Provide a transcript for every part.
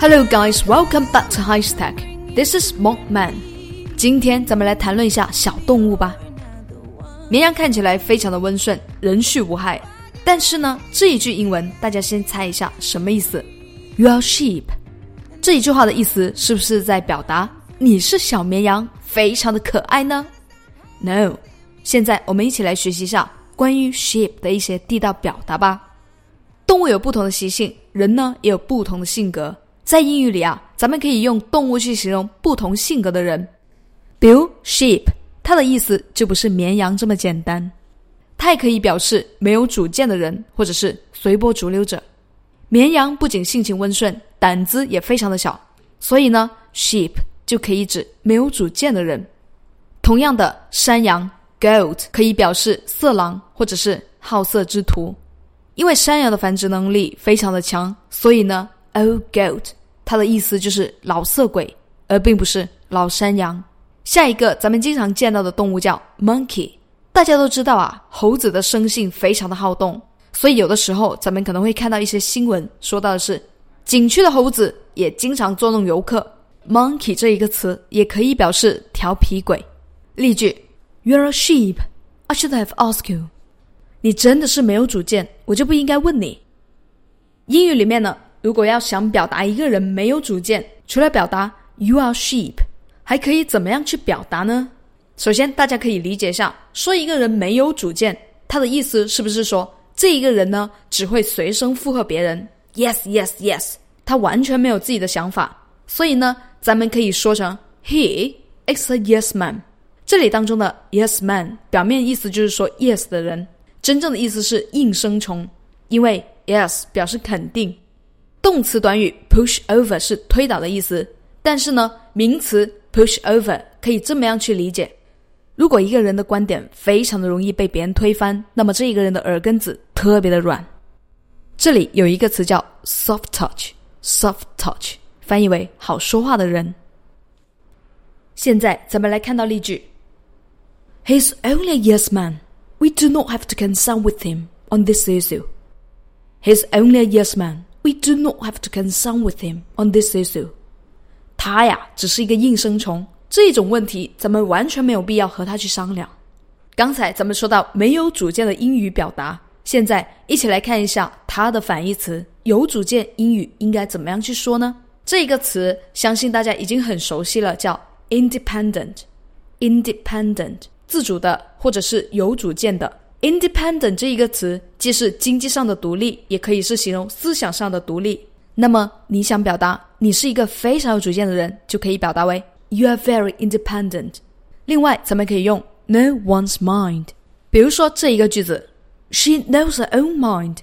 Hello guys, welcome back to High Stack. This is Monkman. 今天咱们来谈论一下小动物吧。绵羊看起来非常的温顺，人畜无害。但是呢，这一句英文大家先猜一下什么意思？You are sheep。这一句话的意思是不是在表达你是小绵羊，非常的可爱呢？No。现在我们一起来学习一下关于 sheep 的一些地道表达吧。动物有不同的习性，人呢也有不同的性格。在英语里啊，咱们可以用动物去形容不同性格的人。比如 sheep，它的意思就不是绵羊这么简单，它也可以表示没有主见的人，或者是随波逐流者。绵羊不仅性情温顺，胆子也非常的小，所以呢，sheep 就可以指没有主见的人。同样的，山羊 goat 可以表示色狼或者是好色之徒，因为山羊的繁殖能力非常的强，所以呢，old goat 它的意思就是老色鬼，而并不是老山羊。下一个咱们经常见到的动物叫 monkey，大家都知道啊，猴子的生性非常的好动，所以有的时候咱们可能会看到一些新闻，说到的是景区的猴子也经常捉弄游客。monkey 这一个词也可以表示调皮鬼。例句：You're a sheep. I should have asked you. 你真的是没有主见，我就不应该问你。英语里面呢，如果要想表达一个人没有主见，除了表达 You are sheep，还可以怎么样去表达呢？首先，大家可以理解一下，说一个人没有主见，他的意思是不是说这一个人呢只会随声附和别人？Yes, yes, yes，他完全没有自己的想法。所以呢，咱们可以说成 He is a yes man。这里当中的 yes man 表面意思就是说 yes 的人，真正的意思是应声虫，因为 yes 表示肯定。动词短语 push over 是推倒的意思，但是呢，名词 push over 可以这么样去理解：如果一个人的观点非常的容易被别人推翻，那么这一个人的耳根子特别的软。这里有一个词叫 soft touch，soft touch 翻译为好说话的人。现在咱们来看到例句：He's only a yes man. We do not have to consult with him on this issue. He's only a yes man. We do not have to consult with him on this issue. 他呀，只是一个应声虫，这种问题咱们完全没有必要和他去商量。刚才咱们说到没有主见的英语表达，现在一起来看一下它的反义词有主见英语应该怎么样去说呢？这个词相信大家已经很熟悉了，叫 independent。independent 自主的或者是有主见的。independent 这一个词既是经济上的独立，也可以是形容思想上的独立。那么你想表达你是一个非常有主见的人，就可以表达为 You are very independent。另外，咱们可以用 know one's mind。比如说这一个句子，She knows her own mind。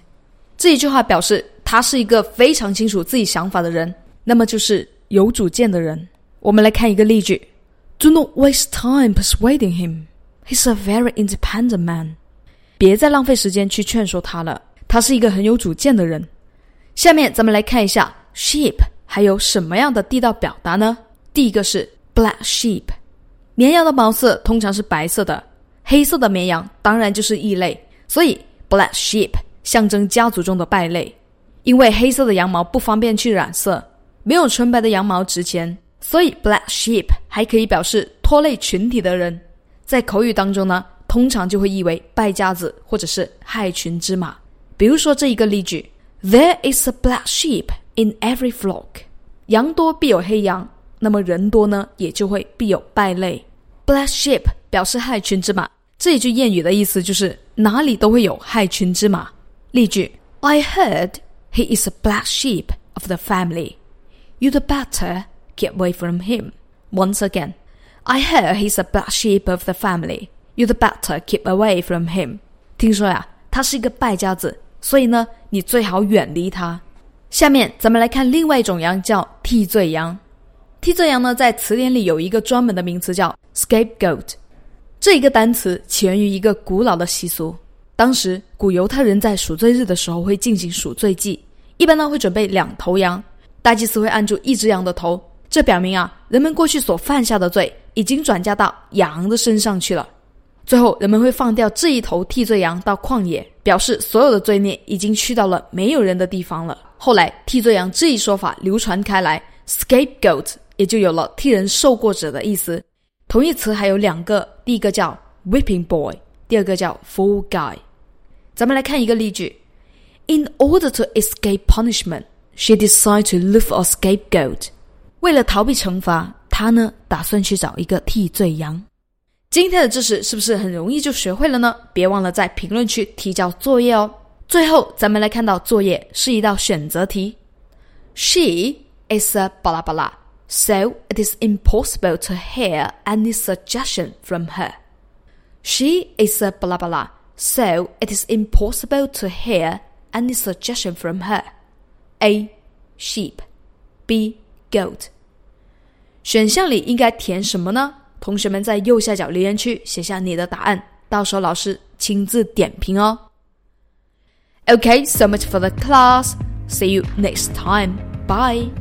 这一句话表示她是一个非常清楚自己想法的人，那么就是有主见的人。我们来看一个例句：Do not waste time persuading him. He's a very independent man. 别再浪费时间去劝说他了，他是一个很有主见的人。下面咱们来看一下 sheep 还有什么样的地道表达呢？第一个是 black sheep，绵羊的毛色通常是白色的，黑色的绵羊当然就是异类，所以 black sheep 象征家族中的败类，因为黑色的羊毛不方便去染色，没有纯白的羊毛值钱，所以 black sheep 还可以表示拖累群体的人，在口语当中呢。通常就会译为败家子或者是害群之马。比如说这一个例句：There is a black sheep in every flock。羊多必有黑羊，那么人多呢，也就会必有败类。Black sheep 表示害群之马。这一句谚语的意思就是哪里都会有害群之马。例句：I heard he is a black sheep of the family. You'd better get away from him. Once again, I hear he's a black sheep of the family. You'd better keep away from him。听说呀，他是一个败家子，所以呢，你最好远离他。下面咱们来看另外一种羊，叫替罪羊。替罪羊呢，在词典里有一个专门的名词叫 scapegoat。这一个单词起源于一个古老的习俗。当时古犹太人在赎罪日的时候会进行赎罪祭，一般呢会准备两头羊，大祭司会按住一只羊的头，这表明啊，人们过去所犯下的罪已经转嫁到羊的身上去了。最后，人们会放掉这一头替罪羊到旷野，表示所有的罪孽已经去到了没有人的地方了。后来替罪羊这一说法流传开来，scapegoat 也就有了替人受过者的意思。同义词还有两个，第一个叫 whipping boy，第二个叫 fool guy。咱们来看一个例句：In order to escape punishment, she decided to look for a scapegoat。为了逃避惩罚，她呢打算去找一个替罪羊。今天的知识是不是很容易就学会了呢？别忘了在评论区提交作业哦。最后，咱们来看到作业是一道选择题。She is a 巴拉巴拉，so it is impossible to hear any suggestion from her. She is a 巴拉巴拉，so it is impossible to hear any suggestion from her. A. Sheep. B. Goat. 选项里应该填什么呢？同学们在右下角留言区写下你的答案，到时候老师亲自点评哦。Okay, so much for the class. See you next time. Bye.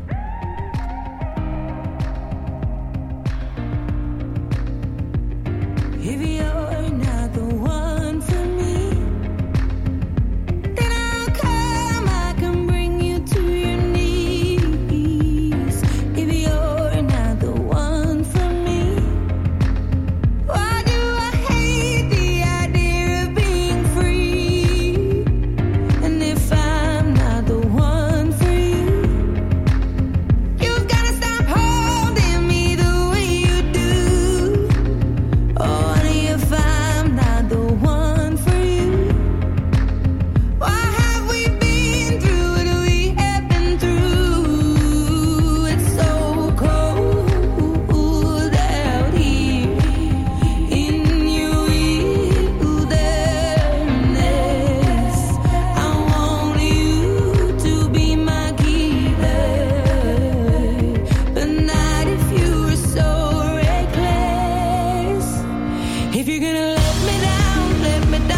Let me down, let me down.